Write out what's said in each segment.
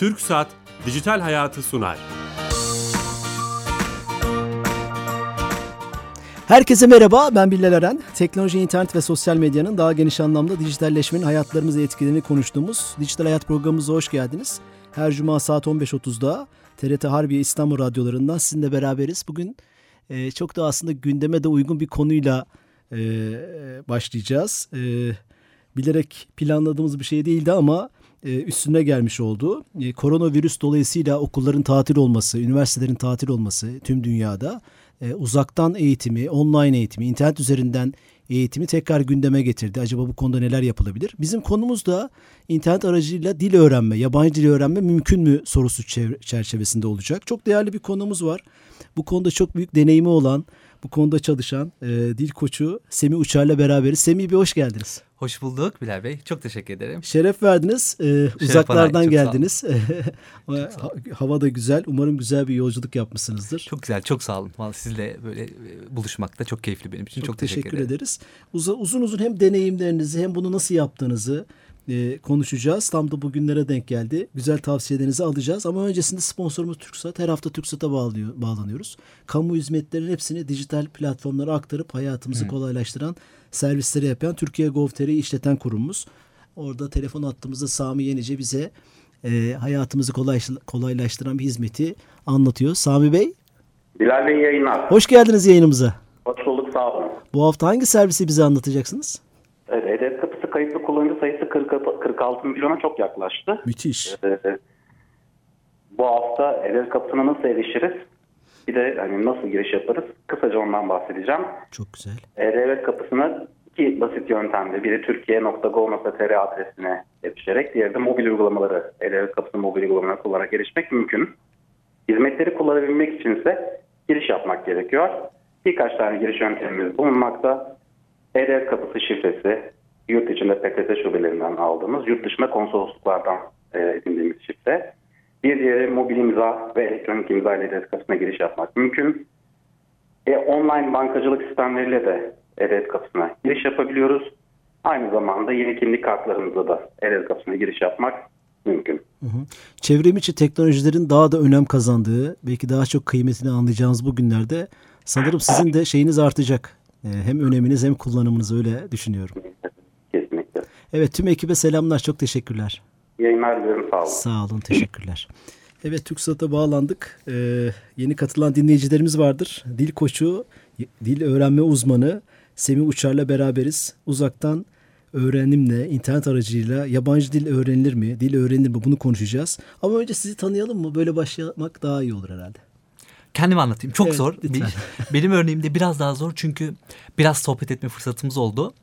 Türk Saat Dijital Hayatı sunar. Herkese merhaba, ben Bilal Eren. Teknoloji, internet ve sosyal medyanın daha geniş anlamda dijitalleşmenin hayatlarımızı etkilerini konuştuğumuz Dijital Hayat programımıza hoş geldiniz. Her cuma saat 15.30'da TRT Harbiye İstanbul radyolarından sizinle beraberiz. Bugün e, çok da aslında gündeme de uygun bir konuyla e, başlayacağız. E, bilerek planladığımız bir şey değildi ama e, üstüne gelmiş oldu. E, koronavirüs dolayısıyla okulların tatil olması, üniversitelerin tatil olması tüm dünyada e, uzaktan eğitimi, online eğitimi, internet üzerinden eğitimi tekrar gündeme getirdi. Acaba bu konuda neler yapılabilir? Bizim konumuz da internet aracıyla dil öğrenme, yabancı dil öğrenme mümkün mü sorusu çerçevesinde olacak. Çok değerli bir konumuz var. Bu konuda çok büyük deneyimi olan, bu konuda çalışan e, dil koçu Semih Uçar'la beraberiz. Semih bir hoş geldiniz. Hoş bulduk Bilal Bey. Çok teşekkür ederim. Şeref verdiniz. Ee, Şeref uzaklardan bana, geldiniz. Hava da güzel. Umarım güzel bir yolculuk yapmışsınızdır. Çok güzel. Çok sağ olun. Vallahi sizle böyle e, buluşmak da çok keyifli benim için. Çok, çok teşekkür, teşekkür ederiz. Uzun, uzun uzun hem deneyimlerinizi hem bunu nasıl yaptığınızı e, konuşacağız. Tam da bugünlere denk geldi. Güzel tavsiyelerinizi alacağız. Ama öncesinde sponsorumuz TürkSat. Her hafta TürkSat'a bağlıyor, bağlanıyoruz. Kamu hizmetlerinin hepsini dijital platformlara aktarıp hayatımızı Hı. kolaylaştıran servisleri yapan Türkiye Gov.tr'yi işleten kurumumuz. Orada telefon attığımızda Sami Yenice bize e, hayatımızı kolaylaştıran bir hizmeti anlatıyor. Sami Bey. Bilal Bey yayınlar. Hoş geldiniz yayınımıza. Hoş bulduk sağ olun. Bu hafta hangi servisi bize anlatacaksınız? Evet, Kapısı kayıtlı kullanıcı sayısı 40, 46 milyona çok yaklaştı. Müthiş. Ee, bu hafta Hedef Kapısı'na nasıl erişiriz? Bir de hani nasıl giriş yaparız? Kısaca ondan bahsedeceğim. Çok güzel. E-Devlet kapısına iki basit yöntemde. Biri türkiye.gov.tr adresine erişerek, diğeri de mobil uygulamaları, E-Devlet kapısının mobil uygulamaları kullanarak erişmek mümkün. Hizmetleri kullanabilmek için ise giriş yapmak gerekiyor. Birkaç tane giriş yöntemimiz bulunmakta. E-Devlet kapısı şifresi, yurt içinde PTT şubelerinden aldığımız, yurt dışında konsolosluklardan e, edindiğimiz şifre. Bir diğeri mobil imza ve elektronik imza ile devlet kapısına giriş yapmak mümkün. E, online bankacılık sistemleriyle de devlet kapısına giriş yapabiliyoruz. Aynı zamanda yeni kimlik kartlarımızla da devlet kapısına giriş yapmak mümkün. Hı hı. Çevrim içi teknolojilerin daha da önem kazandığı, belki daha çok kıymetini anlayacağınız bu günlerde sanırım sizin de şeyiniz artacak. E, hem öneminiz hem kullanımınız öyle düşünüyorum. Evet tüm ekibe selamlar. Çok teşekkürler yayınlar diliyorum. Sağ olun. Sağ olun. Teşekkürler. Evet TürkSat'a bağlandık. Ee, yeni katılan dinleyicilerimiz vardır. Dil koçu, dil öğrenme uzmanı Semih Uçar'la beraberiz. Uzaktan öğrenimle, internet aracıyla yabancı dil öğrenilir mi? Dil öğrenilir mi? Bunu konuşacağız. Ama önce sizi tanıyalım mı? Böyle başlamak daha iyi olur herhalde. Kendimi anlatayım. Çok evet, zor. Lütfen. Benim örneğimde biraz daha zor çünkü biraz sohbet etme fırsatımız oldu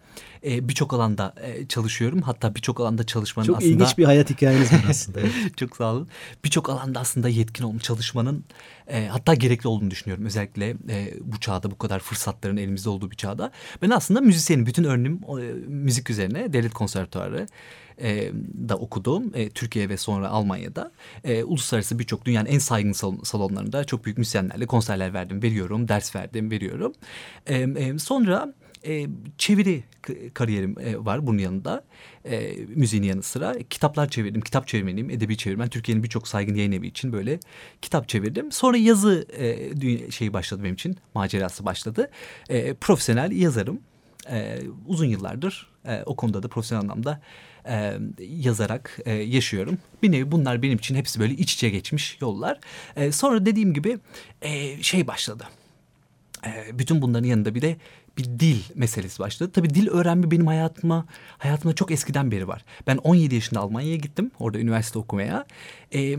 e, birçok alanda e, çalışıyorum. Hatta birçok alanda çalışmanın Çok aslında... Çok ilginç bir hayat hikayeniz var aslında. Çok sağ olun. Birçok alanda aslında yetkin olun çalışmanın e, hatta gerekli olduğunu düşünüyorum. Özellikle e, bu çağda bu kadar fırsatların elimizde olduğu bir çağda. Ben aslında müzisyenim. Bütün örneğim e, müzik üzerine. Devlet konservatuarı e, da okudum. E, Türkiye ve sonra Almanya'da. E, uluslararası birçok dünyanın en saygın salonlarında çok büyük müzisyenlerle konserler verdim, veriyorum. Ders verdim, veriyorum. E, e, sonra e, çeviri kariyerim e, var bunun yanında. E, müziğin yanı sıra. Kitaplar çevirdim. Kitap çevirmeniyim. Edebi çevirmen. Türkiye'nin birçok saygın yayın evi için böyle kitap çevirdim. Sonra yazı e, şeyi başladı benim için. Macerası başladı. E, profesyonel yazarım. E, uzun yıllardır e, o konuda da profesyonel anlamda e, yazarak e, yaşıyorum. Bir nevi bunlar benim için hepsi böyle iç içe geçmiş yollar. E, sonra dediğim gibi e, şey başladı. E, bütün bunların yanında bir de bir dil meselesi başladı. Tabii dil öğrenme benim hayatıma hayatımda çok eskiden beri var. Ben 17 yaşında Almanya'ya gittim. Orada üniversite okumaya. Ee,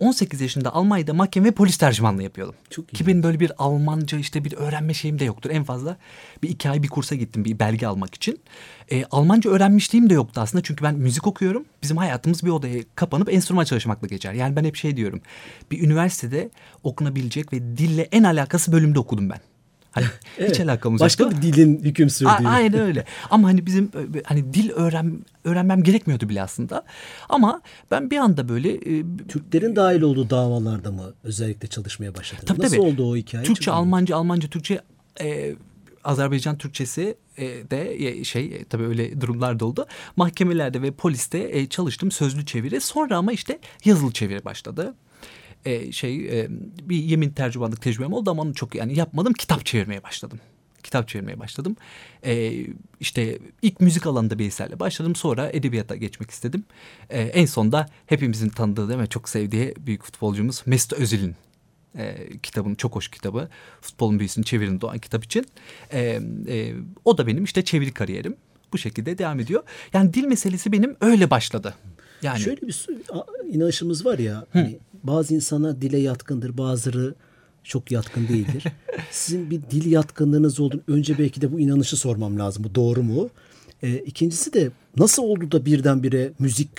18 yaşında Almanya'da mahkeme ve polis tercümanlığı yapıyordum. Çok iyi. Ki benim böyle bir Almanca işte bir öğrenme şeyim de yoktur. En fazla bir iki ay bir kursa gittim bir belge almak için. Ee, Almanca öğrenmişliğim de yoktu aslında. Çünkü ben müzik okuyorum. Bizim hayatımız bir odaya kapanıp enstrüman çalışmakla geçer. Yani ben hep şey diyorum. Bir üniversitede okunabilecek ve dille en alakası bölümde okudum ben. Hani evet. hiç alakamız Başka yoktu. bir dilin hüküm sürdüğü. A- aynen öyle. Ama hani bizim hani dil öğren öğrenmem gerekmiyordu bile aslında. Ama ben bir anda böyle e, Türklerin dahil olduğu davalarda mı özellikle çalışmaya başladınız? Tabii, Nasıl tabii. oldu o hikaye? Türkçe, Almanca, Almanca, Türkçe e, Azerbaycan Türkçesi e, de e, şey e, tabii öyle durumlar da oldu. Mahkemelerde ve poliste e, çalıştım sözlü çeviri. Sonra ama işte yazılı çeviri başladı. E, şey e, bir yemin tercümanlık tecrübem oldu ama onu çok yani yapmadım. Kitap çevirmeye başladım kitap çevirmeye başladım. Ee, işte ilk müzik alanında bir eserle başladım. Sonra edebiyata geçmek istedim. Ee, en sonda hepimizin tanıdığı değil mi? Çok sevdiği büyük futbolcumuz Mesut Özil'in e, kitabın çok hoş kitabı. Futbolun büyüsünü çevirin doğan kitap için. E, e, o da benim işte çeviri kariyerim. Bu şekilde devam ediyor. Yani dil meselesi benim öyle başladı. Yani Şöyle bir inanışımız var ya. Hani bazı insanlar dile yatkındır, bazıları çok yatkın değildir. Sizin bir dil yatkınlığınız olduğunu önce belki de bu inanışı sormam lazım. Bu doğru mu? E, ikincisi de nasıl oldu da birdenbire müzik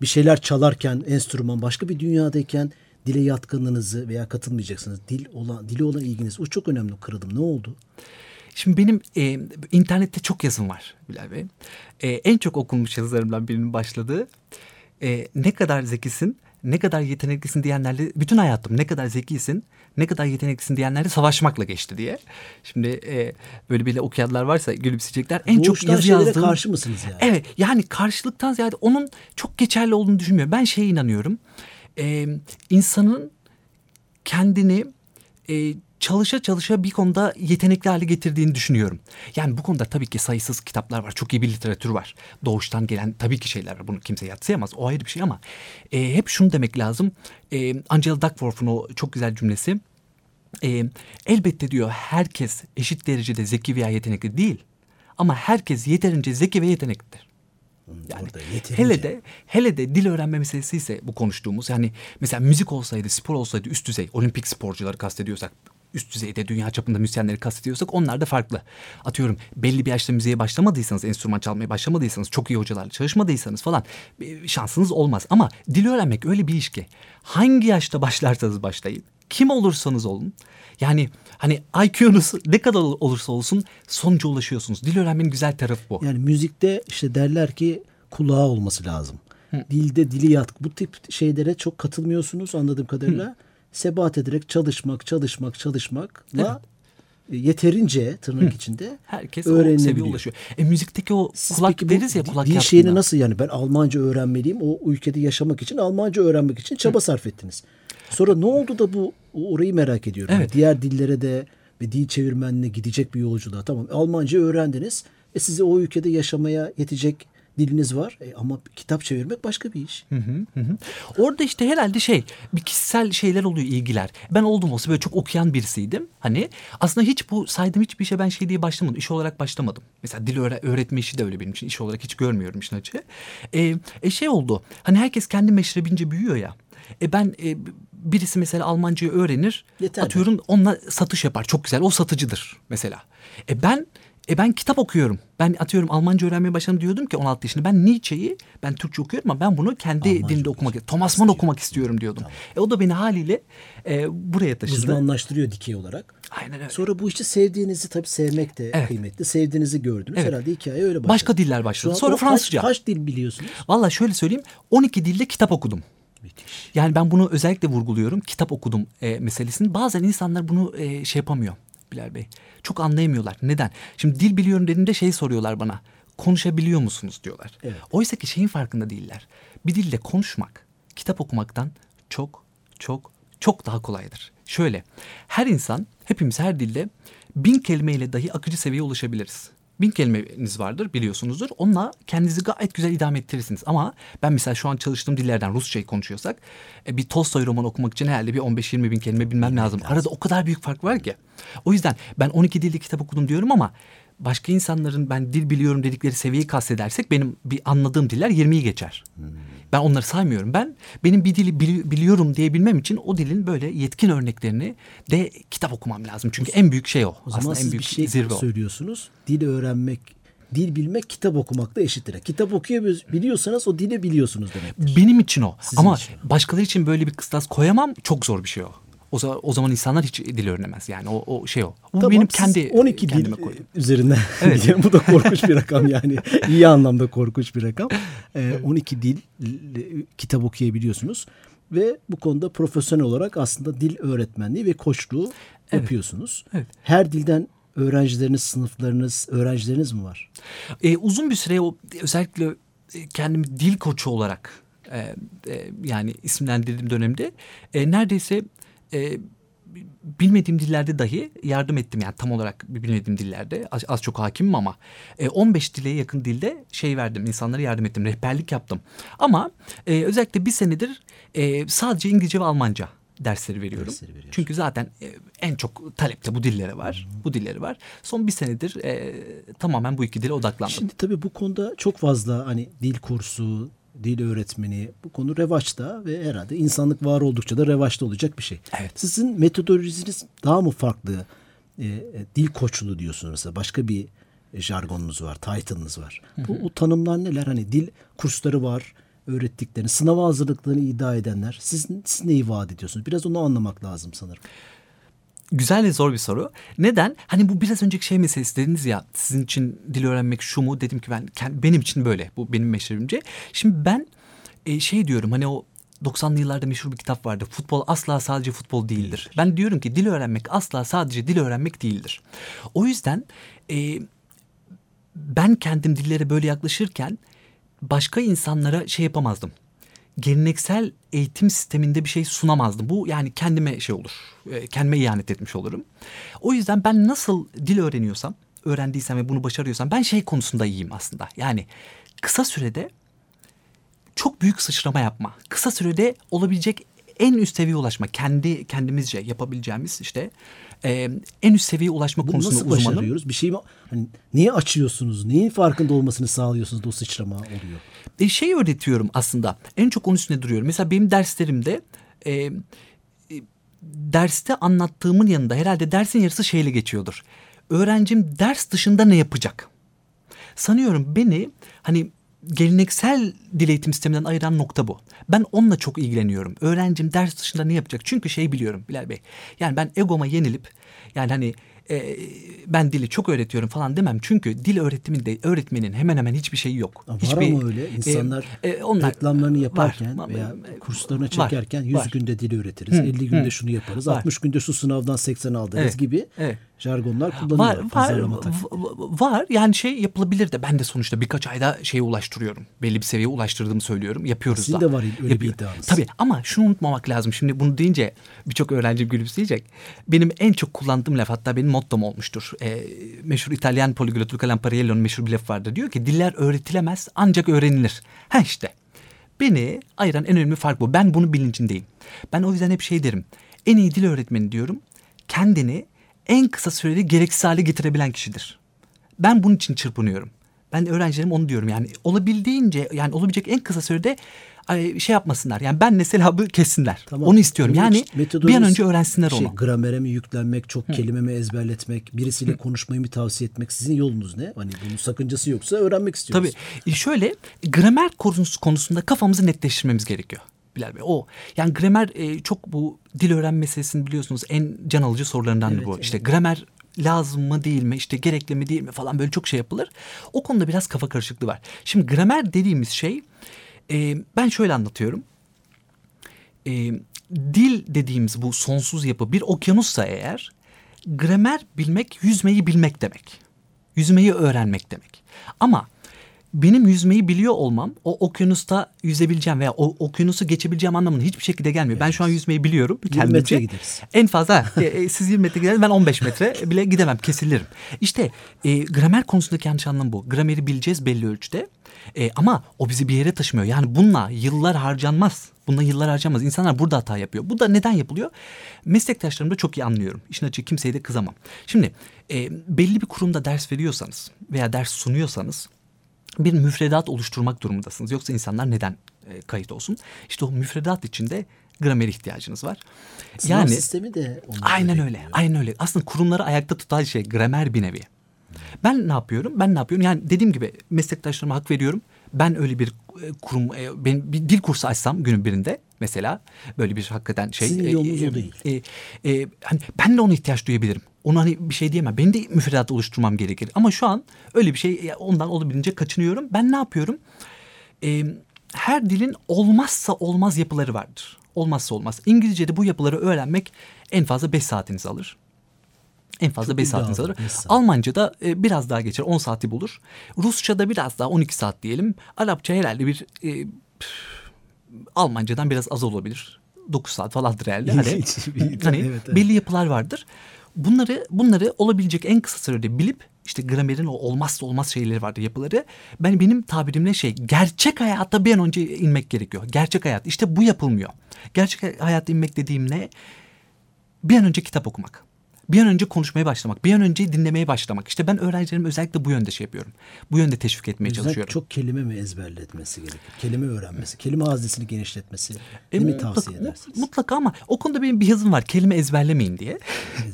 bir şeyler çalarken enstrüman başka bir dünyadayken dile yatkınlığınızı veya katılmayacaksınız. Dil olan dili olan ilginiz o çok önemli kırılım. Ne oldu? Şimdi benim e, internette çok yazım var Bilal Bey. E, en çok okunmuş yazılarımdan birinin başladığı e, ne kadar zekisin, ne kadar yeteneklisin diyenlerle bütün hayatım ne kadar zekisin, ne kadar yeteneklisin diyenlerle savaşmakla geçti diye. Şimdi e, böyle bile okuyanlar varsa gülümseyecekler. En Doğuştan çok yazı yazdığım... karşı mısınız yani? Evet yani karşılıktan ziyade onun çok geçerli olduğunu düşünmüyorum. Ben şeye inanıyorum. E, insanın kendini e, çalışa çalışa bir konuda yetenekli hale getirdiğini düşünüyorum. Yani bu konuda tabii ki sayısız kitaplar var. Çok iyi bir literatür var. Doğuştan gelen tabii ki şeyler var. Bunu kimse yatsıyamaz. O ayrı bir şey ama e, hep şunu demek lazım. E, Angela Duckworth'un o çok güzel cümlesi. E, elbette diyor herkes eşit derecede zeki veya yetenekli değil. Ama herkes yeterince zeki ve yeteneklidir. Yani hele de hele de dil öğrenme meselesi ise bu konuştuğumuz yani mesela müzik olsaydı, spor olsaydı üst düzey, olimpik sporcuları kastediyorsak üst düzeyde dünya çapında müzisyenleri kastediyorsak onlar da farklı. Atıyorum belli bir yaşta müziğe başlamadıysanız, enstrüman çalmaya başlamadıysanız, çok iyi hocalarla çalışmadıysanız falan şansınız olmaz. Ama dil öğrenmek öyle bir iş ki hangi yaşta başlarsanız başlayın, kim olursanız olun. Yani hani IQ'nuz ne kadar olursa olsun sonuca ulaşıyorsunuz. Dil öğrenmenin güzel tarafı bu. Yani müzikte işte derler ki kulağı olması lazım. Hı. Dilde dili yatkı. Bu tip şeylere çok katılmıyorsunuz anladığım kadarıyla. Hı sebat ederek çalışmak, çalışmak, çalışmakla evet. yeterince tırnak Hı. içinde herkes o seviye ulaşıyor. E müzikteki o Siz kulak peki deriz ya kulak dil şeyini nasıl yani ben Almanca öğrenmeliyim o ülkede yaşamak için Almanca öğrenmek için çaba Hı. sarf ettiniz. Sonra ne oldu da bu orayı merak ediyorum. Evet. Yani diğer dillere de ve dil çevirmenliğine gidecek bir yolculuğa tamam Almanca öğrendiniz. E size o ülkede yaşamaya yetecek diliniz var e, ama kitap çevirmek başka bir iş. Hı hı hı. Orada işte herhalde şey bir kişisel şeyler oluyor ilgiler. Ben oldum olsa böyle çok okuyan birisiydim. Hani aslında hiç bu saydığım hiçbir işe ben şey diye başlamadım. İş olarak başlamadım. Mesela dil öğre öğretme işi de öyle benim için. iş olarak hiç görmüyorum işin açığı. E, e şey oldu. Hani herkes kendi meşrebince büyüyor ya. E ben e, birisi mesela Almancayı öğrenir. Yeter atıyorum onunla satış yapar. Çok güzel. O satıcıdır mesela. E ben e ben kitap okuyorum. Ben atıyorum Almanca öğrenmeye başladım diyordum ki 16 yaşında. Ben Nietzsche'yi ben Türkçe okuyorum ama ben bunu kendi Almanca dilinde okumak, Thomas Mann okumak istiyorum diyordum. Tamam. E o da beni haliyle e, buraya taşıdı. Uzmanlaştırıyor dikey olarak. Aynen öyle. Sonra bu işi sevdiğinizi tabii sevmek de evet. kıymetli. Sevdiğinizi gördünüz. Evet. Herhalde hikaye öyle başladı. Başka diller başladı. Sonra Fransızca. Kaç, kaç dil biliyorsunuz? Valla şöyle söyleyeyim. 12 dilde kitap okudum. Müthiş. Yani ben bunu özellikle vurguluyorum. Kitap okudum e, meselesini. Bazen insanlar bunu e, şey yapamıyor. Bilal Bey. Çok anlayamıyorlar. Neden? Şimdi dil biliyorum dediğimde şey soruyorlar bana. Konuşabiliyor musunuz diyorlar. Evet. Oysa ki şeyin farkında değiller. Bir dille konuşmak kitap okumaktan çok çok çok daha kolaydır. Şöyle her insan hepimiz her dilde bin kelimeyle dahi akıcı seviyeye ulaşabiliriz bin kelimeniz vardır biliyorsunuzdur. Onunla kendinizi gayet güzel idame ettirirsiniz. Ama ben mesela şu an çalıştığım dillerden Rusçayı konuşuyorsak e, bir Tolstoy romanı okumak için herhalde bir 15-20 bin kelime bilmem lazım. lazım. Arada o kadar büyük fark var ki. O yüzden ben 12 dilli kitap okudum diyorum ama başka insanların ben dil biliyorum dedikleri seviyeyi kastedersek benim bir anladığım diller 20'yi geçer. Hmm. Ben onları saymıyorum. Ben benim bir dili bili, biliyorum diyebilmem için o dilin böyle yetkin örneklerini de kitap okumam lazım. Çünkü en büyük şey o. O zaman Aslında siz en büyük bir şey zirve söylüyorsunuz. Dil öğrenmek dil bilmek kitap okumakla eşittir. Kitap okuyabiliyorsanız o dili biliyorsunuz demektir. Benim için o. Sizin Ama için. başkaları için böyle bir kıstas koyamam. Çok zor bir şey o. O zaman, o zaman insanlar hiç dil öğrenemez. Yani o, o şey o. Bu tamam, benim kendi 12 dil koydum. üzerinden. Evet. bu da korkunç bir rakam yani. iyi anlamda korkunç bir rakam. Ee, 12 dil kitap okuyabiliyorsunuz ve bu konuda profesyonel olarak aslında dil öğretmenliği ve koçluğu evet. yapıyorsunuz. Evet. Her dilden öğrencileriniz, sınıflarınız, öğrencileriniz mi var? E, uzun bir süre o özellikle e, kendimi dil koçu olarak e, e, yani isimlendirdiğim dönemde e, neredeyse e, bilmediğim dillerde dahi yardım ettim. Yani tam olarak bilmediğim dillerde az, az çok hakimim ama e, 15 dile yakın dilde şey verdim. insanlara yardım ettim. Rehberlik yaptım. Ama e, özellikle bir senedir e, sadece İngilizce ve Almanca dersleri veriyorum. Dersleri. Çünkü zaten e, en çok talepte bu dillere var. Bu dilleri var. Son bir senedir e, tamamen bu iki dile odaklandım. Şimdi tabii bu konuda çok fazla hani dil kursu, dil öğretmeni bu konu revaçta ve herhalde insanlık var oldukça da revaçta olacak bir şey. Evet. Sizin metodolojiniz daha mı farklı? E, e, dil koçluğu diyorsunuz mesela başka bir e, jargonunuz var, title'ınız var. Bu o tanımlar neler? Hani dil kursları var, öğrettiklerini, sınava hazırlıklarını iddia edenler. Siz, siz neyi vaat ediyorsunuz? Biraz onu anlamak lazım sanırım. Güzel ve zor bir soru. Neden? Hani bu biraz önceki şey meselesi dediniz ya sizin için dil öğrenmek şu mu? Dedim ki ben benim için böyle. Bu benim meşrebimce. Şimdi ben e, şey diyorum hani o 90'lı yıllarda meşhur bir kitap vardı. Futbol asla sadece futbol değildir. Ben diyorum ki dil öğrenmek asla sadece dil öğrenmek değildir. O yüzden e, ben kendim dillere böyle yaklaşırken başka insanlara şey yapamazdım. Geleneksel eğitim sisteminde bir şey sunamazdım. Bu yani kendime şey olur. e, Kendime ihanet etmiş olurum. O yüzden ben nasıl dil öğreniyorsam, öğrendiysem ve bunu başarıyorsam ben şey konusunda iyiyim aslında. Yani kısa sürede çok büyük sıçrama yapma. Kısa sürede olabilecek en üst seviyeye ulaşma. Kendi kendimizce yapabileceğimiz işte e, en üst seviyeye ulaşma Bunu konusunda nasıl uzmanım. başarıyoruz? Bir şey mi? Hani niye açıyorsunuz? Neyin farkında olmasını sağlıyorsunuz da o sıçrama oluyor? E, şey öğretiyorum aslında. En çok onun üstüne duruyorum. Mesela benim derslerimde e, derste anlattığımın yanında herhalde dersin yarısı şeyle geçiyordur. Öğrencim ders dışında ne yapacak? Sanıyorum beni hani geleneksel dil eğitim sisteminden ayıran nokta bu. Ben onunla çok ilgileniyorum. Öğrencim ders dışında ne yapacak? Çünkü şey biliyorum Bilal Bey. Yani ben egoma yenilip yani hani e, ben dili çok öğretiyorum falan demem. Çünkü dil öğretiminde öğretmenin hemen hemen hiçbir şeyi yok. Var Hiçbir, ama öyle. İnsanlar e, e, onlar- reklamlarını yaparken var. veya E, kurslarına var, çekerken 100 var. günde dil öğretiriz. Hı, 50 günde hı. şunu yaparız. Var. 60 günde şu sınavdan 80 aldınız Evet, gibi evet. Jargonlar Var, kullanılıyor. var, pazarlama taktiği. v- var. Yani şey yapılabilir de ben de sonuçta birkaç ayda şeye ulaştırıyorum. Belli bir seviyeye ulaştırdığımı söylüyorum. Yapıyoruz Sizin da. de var öyle bir Yapıyor. iddianız. Tabii ama şunu unutmamak lazım. Şimdi bunu deyince birçok öğrenci gülümseyecek. Benim en çok kullandığım laf hatta benim mottom olmuştur. Ee, meşhur İtalyan poliglot Luca Lampariello'nun meşhur bir lafı vardır. Diyor ki diller öğretilemez ancak öğrenilir. Ha işte. Beni ayıran en önemli fark bu. Ben bunu bilincindeyim. Ben o yüzden hep şey derim. En iyi dil öğretmeni diyorum. Kendini en kısa sürede gereksiz hale getirebilen kişidir. Ben bunun için çırpınıyorum. Ben öğrencilerim onu diyorum. Yani olabildiğince yani olabilecek en kısa sürede şey yapmasınlar. Yani ben mesela bu kessinler. Tamam. Onu istiyorum. Yani için bir metodolojisi an önce öğrensinler şey, onu. Gramere mi yüklenmek, çok kelime mi ezberletmek, birisiyle konuşmayı mı tavsiye etmek? Sizin yolunuz ne? Hani bunun sakıncası yoksa öğrenmek istiyoruz. Tabii. E, Şöyle gramer konusu konusunda kafamızı netleştirmemiz gerekiyor. Bilal Bey. O yani gramer e, çok bu dil öğrenme meselesini biliyorsunuz en can alıcı sorularından Evet, bu. evet. İşte gramer lazım mı değil mi işte gerekli mi değil mi falan böyle çok şey yapılır. O konuda biraz kafa karışıklığı var. Şimdi gramer dediğimiz şey e, ben şöyle anlatıyorum. E, dil dediğimiz bu sonsuz yapı bir okyanussa eğer gramer bilmek yüzmeyi bilmek demek. Yüzmeyi öğrenmek demek. Ama benim yüzmeyi biliyor olmam o okyanusta yüzebileceğim veya o okyanusu geçebileceğim anlamına hiçbir şekilde gelmiyor. Ben şu an yüzmeyi biliyorum 20 kendimce. metre gideriz. En fazla e, e, siz 20 metre gidersiniz ben 15 metre bile gidemem kesilirim. İşte e, gramer konusundaki yanlış anlam bu. Grameri bileceğiz belli ölçüde E, ama o bizi bir yere taşımıyor. Yani bununla yıllar harcanmaz. Bununla yıllar harcanmaz. İnsanlar burada hata yapıyor. Bu da neden yapılıyor? Meslektaşlarımı da çok iyi anlıyorum. İşin açığı kimseye de kızamam. Şimdi e, belli bir kurumda ders veriyorsanız veya ders sunuyorsanız bir müfredat oluşturmak durumundasınız. Yoksa insanlar neden e, kayıt olsun? İşte o müfredat içinde gramer ihtiyacınız var. Sınav sistemi de Aynen öyle. bekliyor. Aynen öyle. Aslında kurumları ayakta tutan şey gramer bir nevi. Ben ne yapıyorum? Ben ne yapıyorum? Yani dediğim gibi meslektaşlarıma hak veriyorum. Ben öyle bir e, kurum, e, ben bir dil kursu açsam günün birinde mesela böyle bir hakikaten şey. Sizin yolunuz o değil. E, e, hani ben de ona ihtiyaç duyabilirim. Onu hani bir şey diyemem. Ben de müfredat oluşturmam gerekir. Ama şu an öyle bir şey e, ondan olabildiğince kaçınıyorum. Ben ne yapıyorum? E, her dilin olmazsa olmaz yapıları vardır. Olmazsa olmaz. İngilizce'de bu yapıları öğrenmek en fazla beş saatinizi alır. En fazla Çok 5 iyi saatiniz alır. saat. Almanca'da e, biraz daha geçer 10 saati bulur. Rusça'da biraz daha 12 saat diyelim. Arapça herhalde bir e, Almanca'dan biraz az olabilir. 9 saat falandır herhalde. Hani, hani evet, belli yapılar vardır. Bunları bunları olabilecek en kısa sürede bilip işte gramerin o olmazsa olmaz şeyleri vardır yapıları. Ben benim tabirimle şey gerçek hayata bir an önce inmek gerekiyor. Gerçek hayat işte bu yapılmıyor. Gerçek hayata inmek dediğim ne? Bir an önce kitap okumak. Bir an önce konuşmaya başlamak. Bir an önce dinlemeye başlamak. İşte ben öğrencilerime özellikle bu yönde şey yapıyorum. Bu yönde teşvik etmeye Yüzden çalışıyorum. çok kelime mi ezberletmesi gerekir? Kelime öğrenmesi, kelime haznesini genişletmesi E, mi mutlaka- tavsiye edersiniz? Mutlaka ama o konuda benim bir yazım var. Kelime ezberlemeyin diye.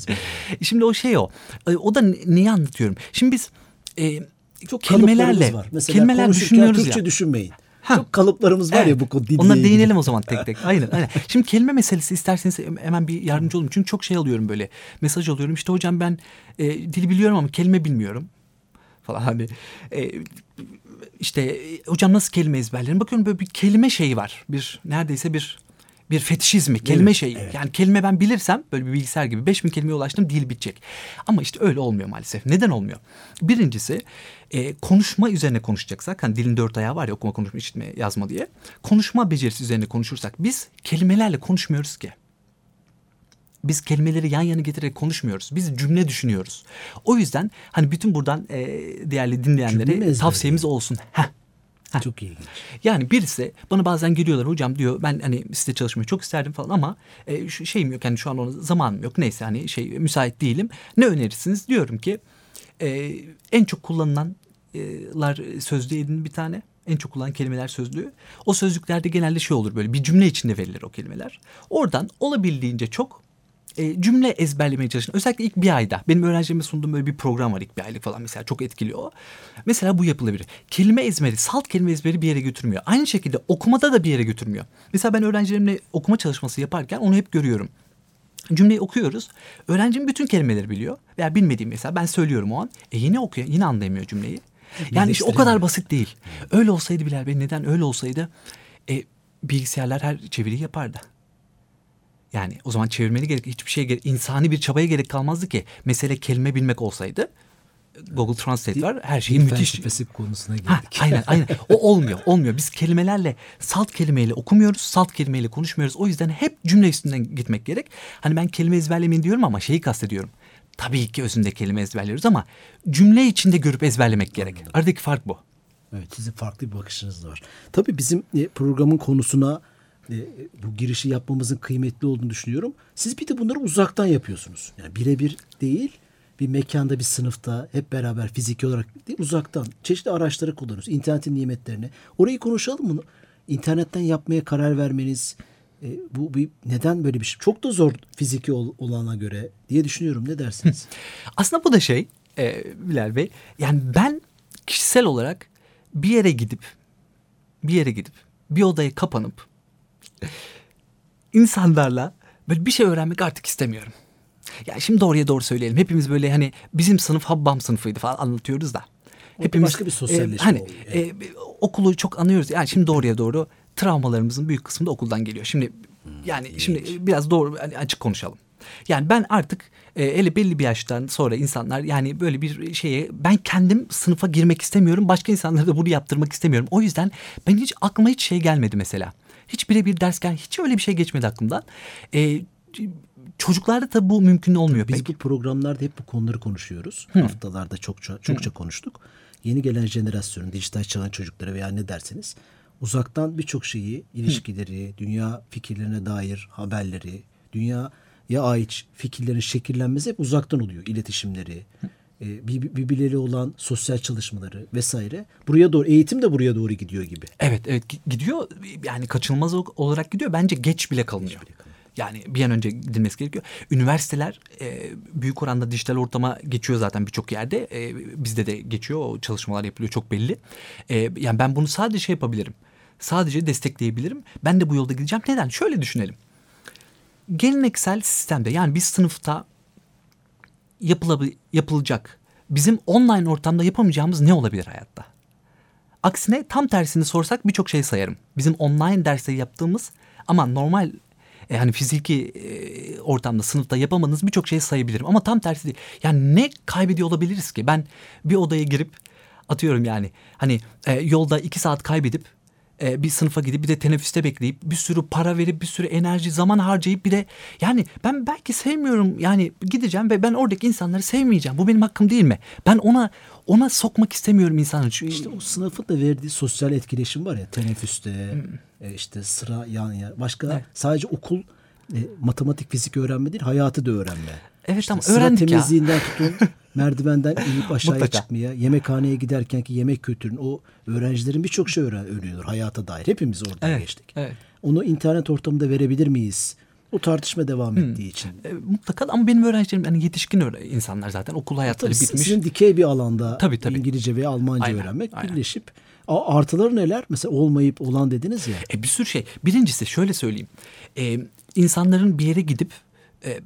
Şimdi o şey o. E, O da ne- neyi anlatıyorum? Şimdi biz e, Çok kelimelerle var. Mesela kelimeler düşünüyoruz Türkçe ya. düşünmeyin. Ha. Çok kalıplarımız var Evet. ya bu konu ilgili. değinelim o zaman tek tek. Aynen, aynen. Şimdi kelime meselesi isterseniz hemen bir yardımcı olayım. Çünkü çok şey alıyorum böyle. Mesaj alıyorum. İşte hocam ben e, dili biliyorum ama kelime bilmiyorum. Falan hani. E, işte e, hocam nasıl kelime ezberlerim? Bakıyorum böyle bir kelime şeyi var. Bir neredeyse bir bir fetişizmi, kelime Evet, şeyi. evet. Yani kelime ben bilirsem böyle bir bilgisayar gibi 5000 kelimeye ulaştım dil bitecek. Ama işte öyle olmuyor maalesef. Neden olmuyor? Birincisi e, konuşma üzerine konuşacaksak hani dilin dört ayağı var ya okuma, konuşma, işitme, yazma diye. Konuşma becerisi üzerine konuşursak biz kelimelerle konuşmuyoruz ki. Biz kelimeleri yan yana getirerek konuşmuyoruz. Biz cümle düşünüyoruz. O yüzden hani bütün buradan e, değerli dinleyenlere tavsiyemiz olsun. Heh. Çok ilginç. Yani birisi bana bazen geliyorlar hocam diyor ben hani size çalışmayı çok isterdim falan ama e, şu şeyim yok yani şu an ona zamanım yok neyse hani şey müsait değilim. Ne önerirsiniz? Diyorum ki e, en çok kullanılanlar sözlüğü edin bir tane. En çok kullanılan kelimeler sözlüğü. O sözlüklerde genelde şey olur böyle bir cümle içinde verilir o kelimeler. Oradan olabildiğince çok e, cümle ezberlemeye çalışın. Özellikle ilk bir ayda. Benim öğrencilerime sunduğum böyle bir program var ilk bir aylık falan mesela. Çok etkili o. Mesela bu yapılabilir. Kelime ezberi, salt kelime ezberi bir yere götürmüyor. Aynı şekilde okumada da bir yere götürmüyor. Mesela ben öğrencilerimle okuma çalışması yaparken onu hep görüyorum. Cümleyi okuyoruz. Öğrencim bütün kelimeleri biliyor. Veya bilmediğim mesela ben söylüyorum o an. E yine okuyor, yine anlayamıyor cümleyi. Yani işte o kadar basit değil. Öyle olsaydı Bilal Bey neden öyle olsaydı e, bilgisayarlar her çeviriyi yapardı. Yani o zaman çevirmeni gerek hiçbir şey gerek, insani bir çabaya gerek kalmazdı ki. Mesele kelime bilmek olsaydı Google Translate var. Her şeyi müthiş. felsefesi konusuna Ha, girdik. aynen aynen. O olmuyor. Olmuyor. Biz kelimelerle salt kelimeyle okumuyoruz. Salt kelimeyle konuşmuyoruz. O yüzden hep cümle üstünden gitmek gerek. Hani ben kelime ezberlemeyin diyorum ama şeyi kastediyorum. Tabii ki özünde kelime ezberliyoruz ama cümle içinde görüp ezberlemek gerek. Aradaki fark bu. Evet sizin farklı bir bakışınız da var. Tabii bizim e, programın konusuna e, bu girişi yapmamızın kıymetli olduğunu düşünüyorum. Siz bir de bunları uzaktan yapıyorsunuz. Yani birebir değil bir mekanda bir sınıfta hep beraber fiziki olarak değil uzaktan çeşitli araçları kullanıyorsunuz. İnternetin nimetlerini. Orayı konuşalım mı? İnternetten yapmaya karar vermeniz e, bu bir neden böyle bir şey? Çok da zor fiziki ol, olana göre diye düşünüyorum. Ne dersiniz? Aslında bu da şey e, Bilal Bey. Yani ben kişisel olarak bir yere gidip bir yere gidip bir odaya kapanıp insanlarla böyle bir şey öğrenmek artık istemiyorum. Ya şimdi doğruya doğru söyleyelim. Hepimiz böyle hani bizim sınıf Habbam sınıfıydı falan anlatıyoruz da. O başka bir sosyalleşme hani, oluyor, e, okulu çok anıyoruz. Yani şimdi doğruya doğru travmalarımızın büyük kısmı da okuldan geliyor. Şimdi yani şimdi biraz doğru hani açık konuşalım. Yani ben artık e, hele belli bir yaştan sonra insanlar yani böyle bir şeye ben kendim sınıfa girmek istemiyorum. Başka insanlara da bunu yaptırmak istemiyorum. O yüzden ben hiç aklıma hiç şey gelmedi mesela. Hiç birebir ders gel hiç öyle bir şey geçmedi aklımdan. E, çocuklarda tabii bu mümkün olmuyor Biz pek. bu programlarda hep bu konuları konuşuyoruz. Haftalarda çokça çokça konuştuk. Yeni gelen jenerasyonun, dijital çağın çocukları veya ne derseniz uzaktan birçok şeyi, ilişkileri, dünya fikirlerine dair haberleri, dünyaya ait fikirlerin şekillenmesi hep uzaktan oluyor. İletişimleri, bir- birbirleri olan sosyal çalışmaları vesaire. Buraya doğru, eğitim de buraya doğru gidiyor gibi. Evet evet gi- gidiyor yani kaçınılmaz ol- olarak gidiyor bence geç bile kalınıyor. Yani bir an önce gidilmesi gerekiyor. Üniversiteler e, büyük oranda dijital ortama geçiyor zaten birçok yerde. E, bizde de geçiyor o çalışmalar yapılıyor çok belli. E, yani ben bunu sadece şey yapabilirim. Sadece destekleyebilirim. Ben de bu yolda gideceğim. Neden? Şöyle düşünelim. Geleneksel sistemde yani bir sınıfta yapılacak bizim online ortamda yapamayacağımız ne olabilir hayatta? Aksine tam tersini sorsak birçok şey sayarım. Bizim online derste yaptığımız ama normal e, hani fiziki e, ortamda sınıfta yapamadığınız birçok şey sayabilirim ama tam tersi değil. Yani ne kaybediyor olabiliriz ki? Ben bir odaya girip atıyorum yani hani e, yolda iki saat kaybedip e, bir sınıfa gidip bir de teneffüste bekleyip bir sürü para verip bir sürü enerji zaman harcayıp bir de yani ben belki sevmiyorum yani gideceğim ve ben oradaki insanları sevmeyeceğim. Bu benim hakkım değil mi? Ben ona ona sokmak istemiyorum insanı. Çünkü İşte o sınıfın da verdiği sosyal etkileşim var ya teneffüste e, işte sıra yan yana başka Evet. sadece okul e, matematik fizik öğrenme değil hayatı da öğrenme. Evet İşte ama sıra öğrendik ya. temizliğinden tutun merdivenden inip aşağıya çıkmaya yemekhaneye giderkenki yemek kültürünü o öğrencilerin birçok şey öğren öğreniyor hayata dair hepimiz oradan Evet, geçtik. evet. Onu internet ortamında verebilir miyiz? O tartışma devam ettiği için. E, mutlaka ama benim öğrencilerim yani yetişkin insanlar zaten okul hayatları Tabii bitmiş. sizin dikey bir alanda Tabii, tabii. İngilizce veya Almanca Aynen, öğrenmek aynen. birleşip artıları neler? Mesela olmayıp olan dediniz ya. E bir sürü şey. Birincisi şöyle söyleyeyim. E, insanların bir yere gidip e,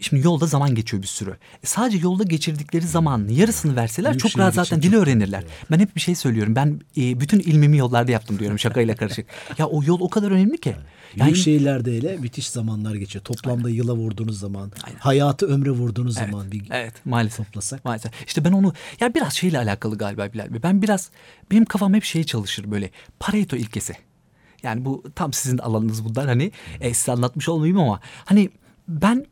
şimdi yolda zaman geçiyor bir sürü. E, sadece yolda geçirdikleri zamanın yarısını verseler Büyük çok rahat zaten dili öğrenirler. Ben hep bir şey söylüyorum. Ben e, bütün ilmimi yollarda yaptım diyorum şakayla karışık. ya o yol o kadar önemli ki. Yani Büyük şehirlerde hele müthiş zamanlar geçiyor. Toplamda yıla vurduğunuz zaman, hayatı ömre vurduğunuz zaman bir Evet maalesef. toplasak. Maalesef. İşte ben onu ya biraz şeyle alakalı galiba Bilal Bey. Ben biraz benim kafam hep şey çalışır böyle Pareto ilkesi. Yani bu tam sizin alanınız bunlar hani e, size anlatmış olmayayım ama hani ben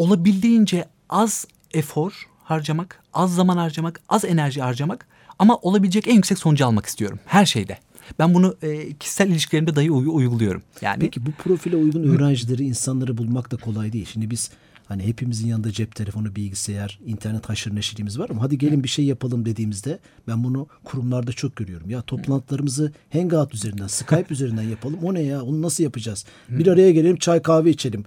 olabildiğince az efor harcamak, az zaman harcamak, az enerji harcamak ama olabilecek en yüksek sonucu almak istiyorum her şeyde. Ben bunu e, kişisel ilişkilerimde dahi uy- uyguluyorum. Yani Peki bu profile uygun öğrencileri, insanları bulmak da kolay değil. Şimdi biz hani hepimizin yanında cep telefonu, bilgisayar, internet haşır neşirliğimiz var ama hadi gelin bir şey yapalım dediğimizde ben bunu kurumlarda çok görüyorum. Ya toplantılarımızı Hangout üzerinden, Skype üzerinden yapalım. O ne ya? Onu nasıl yapacağız? Bir araya gelelim, çay kahve içelim.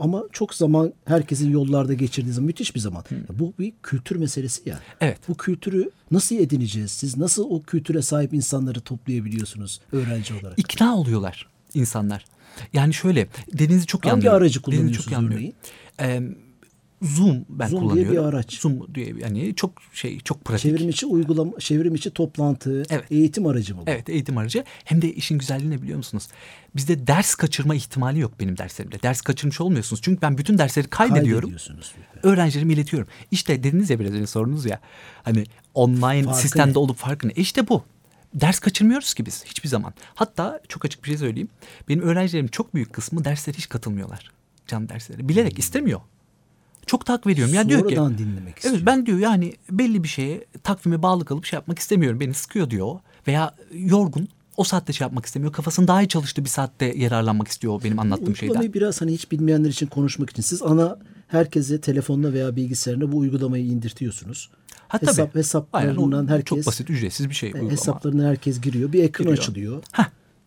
Ama çok zaman herkesin yollarda geçirdiği zaman müthiş bir zaman. Ya bu bir kültür meselesi ya. Evet. Bu kültürü nasıl edineceğiz? Siz nasıl o kültüre sahip insanları toplayabiliyorsunuz öğrenci olarak? ikna oluyorlar insanlar. Yani şöyle dediğinizi çok Hangi anlıyorum. aracı Dediğinizi kullanıyorsunuz çok iyi anlıyorum. örneğin? Ee, Zoom ben Zoom diye kullanıyorum. bir araç. Zoom diye yani çok şey çok pratik. Çevrim içi uygulama, çevrim içi toplantı, Evet. eğitim aracı mı bu? Evet eğitim aracı. Hem de işin güzelliği ne biliyor musunuz? Bizde ders kaçırma ihtimali yok benim derslerimde. Ders kaçırmış olmuyorsunuz. Çünkü ben bütün dersleri kaydediyorum. Kaydediyorsunuz. Öğrencilerime iletiyorum. İşte dediniz ya biraz önce sorunuz ya. Hani online Farkı sistemde ne? olup farkı ne? E işte bu. Ders kaçırmıyoruz ki biz hiçbir zaman. Hatta çok açık bir şey söyleyeyim. Benim öğrencilerim çok büyük kısmı derslere hiç katılmıyorlar. Can dersleri. Bilerek istemiyor. Çok tak veriyorum. Ya diyor ki Sonradan dinlemek istiyor. Evet ben diyor yani belli bir şeye takvime bağlı kalıp şey yapmak istemiyorum. Beni sıkıyor diyor. Veya yorgun o saatte şey yapmak istemiyor. Kafasının daha iyi çalıştığı bir saatte yararlanmak istiyor benim anlattığım şeyden. Uygulamayı biraz hani hiç bilmeyenler için konuşmak için siz ana herkese telefonla veya bilgisayarına bu uygulamayı indirtiyorsunuz. Ha, tabii. Hesap, hesaplarından Aynen, herkes Çok basit ücretsiz bir şey. e, uygulama. hesaplarına herkes giriyor. Bir ekran Giriyor. açılıyor. Heh.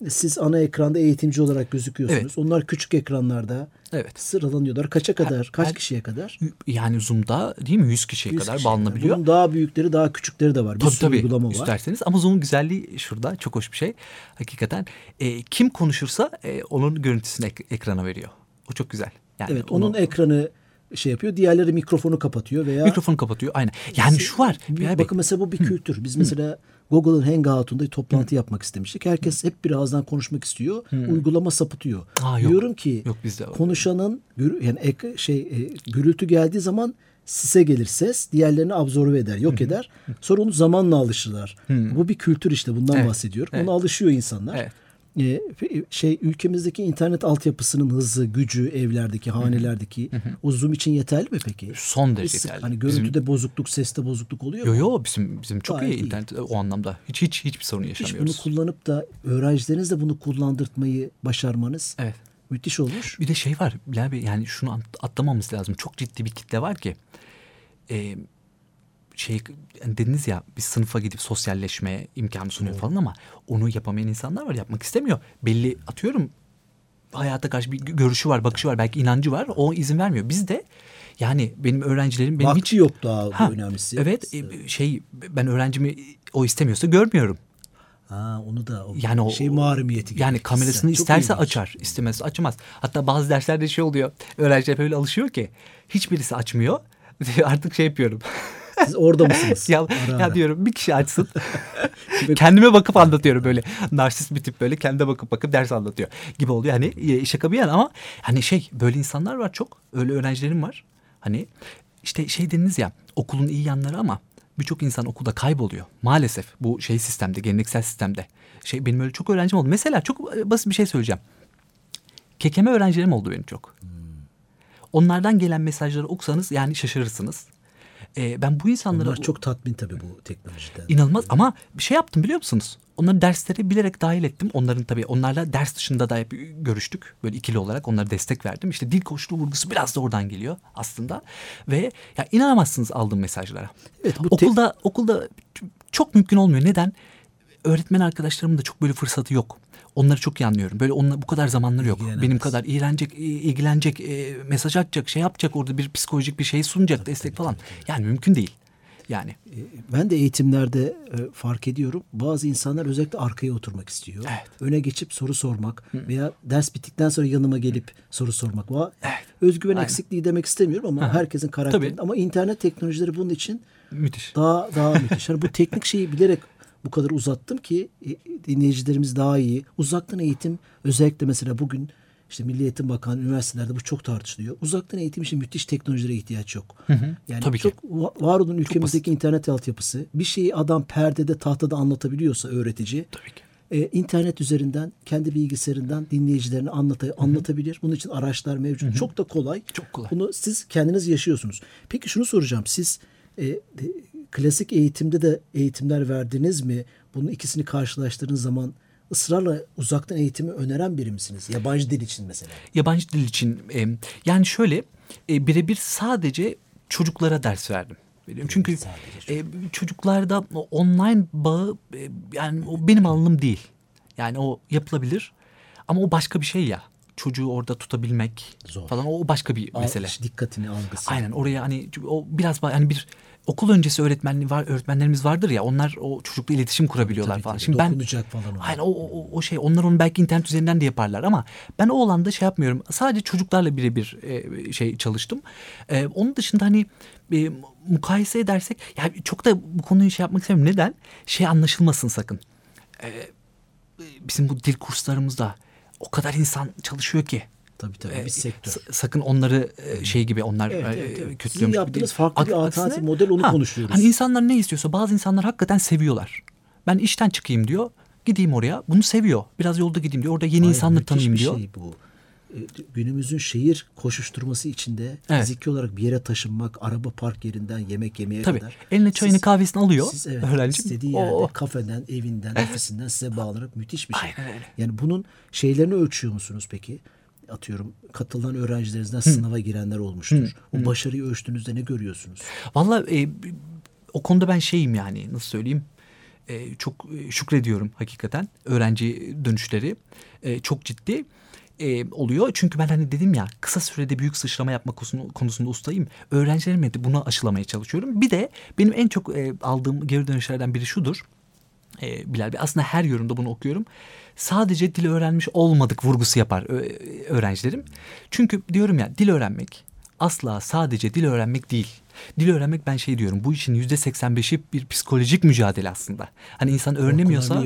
Siz ana ekranda eğitimci olarak gözüküyorsunuz. Evet. Onlar küçük ekranlarda Evet. sıralanıyorlar. Kaça kadar? Kaç her- kişiye kadar? Yani Zoom'da değil mi 100 kişiye 100 kadar kişiye bağlanabiliyor. Bunun daha büyükleri, daha küçükleri de var. Bir Tabii sürü tabii uygulama var. isterseniz ama Zoom'un güzelliği şurada çok hoş bir şey. Hakikaten e, kim konuşursa e, onun görüntüsünü ek- ekrana veriyor. O çok güzel. Yani Evet, onu- onun ekranı şey yapıyor. Diğerleri mikrofonu kapatıyor veya mikrofonu kapatıyor. Aynen. Yani şu var. Bir- bakın mesela bu bir kültür. Biz mesela Google'ın Hangout'unda toplantı yapmak istemiştik. Herkes hep bir ağızdan konuşmak istiyor. Uygulama sapıtıyor. Aa, yok. Diyorum ki Yok, bizde konuşanın yani ek, şey e, gürültü geldiği zaman size gelir ses, diğerlerini absorbe eder, yok eder. Sonra onu zamanla alışırlar. Bu bir kültür işte bundan Evet, bahsediyorum. evet. Ona alışıyor insanlar. Evet. E, şey ülkemizdeki internet altyapısının hızı, gücü, evlerdeki, hanelerdeki o Zoom için yeterli mi peki? son derece Biz- yeterli. Hani Bizim- görüntüde bozukluk, seste bozukluk oluyor Yo mu? yo bizim bizim çok Gayet iyi iyi. internet o anlamda. Hiç hiç hiçbir sorun Hiç bunu yaşamıyoruz. kullanıp da öğrencilerinizle bunu kullandırtmayı başarmanız Evet. müthiş olmuş. Bir de şey var yani şunu at- atlamamız lazım. Çok ciddi bir kitle var ki e, şey yani dediniz ya bir sınıfa gidip sosyalleşmeye imkanı sunuyor falan ama onu yapamayan insanlar var yapmak istemiyor. Belli atıyorum hayata karşı bir görüşü var, bakışı var, belki inancı var. O izin vermiyor. Biz de yani benim öğrencilerim benim Vakti hiç yok daha Ha, önemlisi. Evet e, şey ben öğrencimi o istemiyorsa görmüyorum. Ha, onu da o Yani o şey mahremiyeti gibi. Yani kamerasını Çok isterse ilginç. açar, istemezse açmaz. Hatta bazı derslerde şey oluyor. Öğrenciler böyle alışıyor ki hiçbirisi açmıyor. Artık şey yapıyorum. Siz orada mısınız? ya, Ara ya ara. diyorum bir kişi açsın. Kendime bakıp anlatıyorum böyle. Narsist bir tip böyle kendine bakıp bakıp ders anlatıyor gibi oluyor. Hani e, şaka bir yana ama hani şey böyle insanlar var çok. Öyle öğrencilerim var. Hani işte şey dediniz ya okulun iyi yanları ama birçok insan okulda kayboluyor. Maalesef bu şey sistemde, geleneksel sistemde. Şey benim öyle çok öğrencim oldu. Mesela çok e, basit bir şey söyleyeceğim. Kekeme öğrencilerim oldu benim çok. Onlardan gelen mesajları okusanız yani şaşırırsınız. Ee, ben bu insanlara... Onlar çok tatmin tabii bu teknolojiden. İnanılmaz ama bir şey yaptım biliyor musunuz? Onları derslere bilerek dahil ettim. Onların tabii onlarla ders dışında da hep görüştük. Böyle ikili olarak onlara destek verdim. İşte dil koçluğu vurgusu biraz da oradan geliyor aslında. Ve ya inanamazsınız aldığım mesajlara. Evet, bu okulda okulda çok mümkün olmuyor. Neden? Öğretmen arkadaşlarımın da çok böyle fırsatı yok. Onları çok iyi anlıyorum. Böyle onunla bu kadar zamanları yok. Benim kadar ilgilenecek, e, mesaj atacak, şey yapacak orada bir psikolojik bir şey sunacak, destek falan. Yani mümkün değil. Yani Ben de eğitimlerde e, fark ediyorum. Bazı insanlar özellikle arkaya oturmak istiyor. Evet. Öne geçip soru sormak veya ders bittikten sonra yanıma gelip soru sormak. Va- Evet. Özgüven Aynen. eksikliği demek istemiyorum ama herkesin karakteri. Tabii. Ama internet teknolojileri bunun için müthiş. daha daha müthiş. Yani bu teknik şeyi bilerek bu kadar uzattım ki e, dinleyicilerimiz daha iyi. Uzaktan eğitim özellikle mesela bugün işte Milli Eğitim Bakanı üniversitelerde bu çok tartışılıyor. Uzaktan eğitim için müthiş teknolojilere ihtiyaç yok. Yani Tabii ki. çok va- var olan ülkemizdeki internet altyapısı bir şeyi adam perdede tahtada anlatabiliyorsa öğretici Tabii ki. e, internet üzerinden kendi bilgisayarından dinleyicilerine anlata, anlatabilir. Bunun için araçlar mevcut. Çok da kolay. Çok kolay. Bunu siz kendiniz yaşıyorsunuz. Peki şunu soracağım. Siz e, klasik eğitimde de eğitimler verdiniz mi? Bunun ikisini karşılaştırdığınız zaman ısrarla uzaktan eğitimi öneren biri misiniz? Yabancı dil için mesela. Yabancı dil için e, yani şöyle e, birebir sadece çocuklara ders verdim. Veriyorum. Çünkü e, çocuklarda online bağı e, yani o benim alanım değil. Yani o yapılabilir ama o başka bir şey ya. Çocuğu orada tutabilmek Zor. falan o başka bir mesele. dikkatini algısı. Aynen oraya hani o biraz hani bir okul öncesi öğretmenli var öğretmenlerimiz vardır ya onlar o çocukla iletişim kurabiliyorlar Tabii, falan. tabii. Şimdi ben falan. Aynen o, o, o şey onlar onu belki internet üzerinden de yaparlar ama ben o alanda şey yapmıyorum. Sadece çocuklarla birebir e, şey çalıştım. E, onun dışında hani e, mukayese edersek ya çok da bu konuyu şey yapmak istemiyorum. Neden? Şey anlaşılmasın sakın. E, bizim bu dil kurslarımızda o kadar insan çalışıyor ki. Tabii tabii. E, bir sektör. sa- sakın onları e, şey gibi onlar Evet, e, evet, evet. kötülüyormuş Sizin gibi yaptığınız değil. farklı bir alternatif model, onu konuşuyoruz. Hani insanlar ne istiyorsa bazı insanlar hakikaten seviyorlar. Ben işten çıkayım diyor. Gideyim oraya. Bunu seviyor. Biraz yolda gideyim diyor. Orada yeni Hayır, insanları müthiş tanıyayım bir diyor. Şey bu. Günümüzün şehir koşuşturması içinde Evet. fiziki olarak bir yere taşınmak, araba park yerinden yemek yemeye Tabii. kadar. Eline çayını Siz- kahvesini alıyor Siz evet, öğrenci. istediği yerde o. kafeden, evinden, ofisinden size bağlanarak müthiş bir şey. Aynen öyle. Yani bunun şeylerini ölçüyor musunuz peki? Atıyorum katılan öğrencilerinizden sınava girenler olmuştur. O başarıyı ölçtüğünüzde ne görüyorsunuz? Vallahi e, o konuda ben şeyim yani nasıl söyleyeyim. E, çok e, şükrediyorum hakikaten. Öğrenci dönüşleri e, çok ciddi e, oluyor. Çünkü ben hani dedim ya kısa sürede büyük sıçrama yapma konusunda ustayım. Öğrencilerime de bunu aşılamaya çalışıyorum. Bir de benim en çok e, aldığım geri dönüşlerden biri şudur. e, Bilal Bey aslında her yorumda bunu okuyorum. Sadece dil öğrenmiş olmadık vurgusu yapar öğrencilerim. Çünkü diyorum ya dil öğrenmek asla sadece dil öğrenmek değil. Dil öğrenmek ben şey diyorum bu işin yüzde 85'i bir psikolojik mücadele aslında. Hani insan öğrenemiyorsa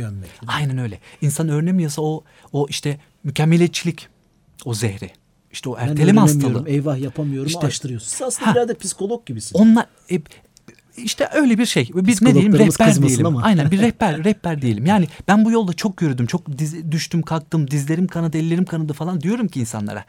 aynen öyle. İnsan öğrenemiyorsa o o işte mükemmeliyetçilik o zehri. İşte o erteleme hastalığı. Eyvah yapamıyorum İşte- açtırıyorsun. Siz aslında Ha. biraz da psikolog gibisiniz. Onlar e, işte öyle bir şey. Biz ne diyelim rehber diyelim. ama. Aynen bir rehber rehber diyelim. Yani ben bu yolda çok yürüdüm. Çok diz- düştüm kalktım. Dizlerim kanadı, ellerim kanadı falan diyorum ki insanlara.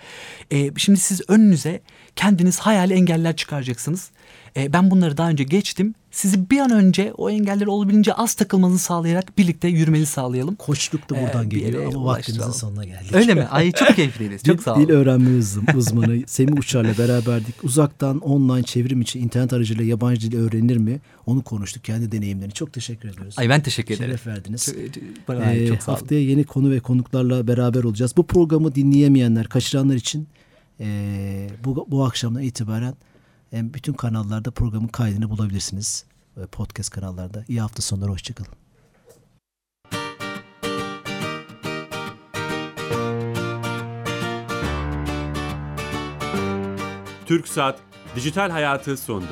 E, şimdi siz önünüze kendiniz hayali engeller çıkaracaksınız. E, ben bunları daha önce geçtim. Sizi bir an önce o engelleri olabildiğince az takılmanızı sağlayarak birlikte yürümenizi sağlayalım. Koçluk da buradan Ee, geliyor ama vaktimizin ulaştıralım. sonuna geldik. Öyle mi? Ay çok keyifliyiz. Çok sağ olun. Dil öğrenme uzm- uzmanı Semih Uçar'la beraberdik. Uzaktan online çevrim için internet aracılığıyla yabancı dil öğrenir mi? Onu konuştuk. Kendi deneyimlerini. Çok teşekkür ediyoruz. Ay ben teşekkür ederim. Şeref verdiniz. Çok, bana Ee, çok sağ olun. haftaya yeni konu ve konuklarla beraber olacağız. Bu programı dinleyemeyenler, kaçıranlar için ee, bu, bu akşamdan itibaren bütün kanallarda programın kaydını bulabilirsiniz. Podcast kanallarda. İyi hafta sonları. Hoşçakalın. Türk Saat Dijital Hayatı sondu.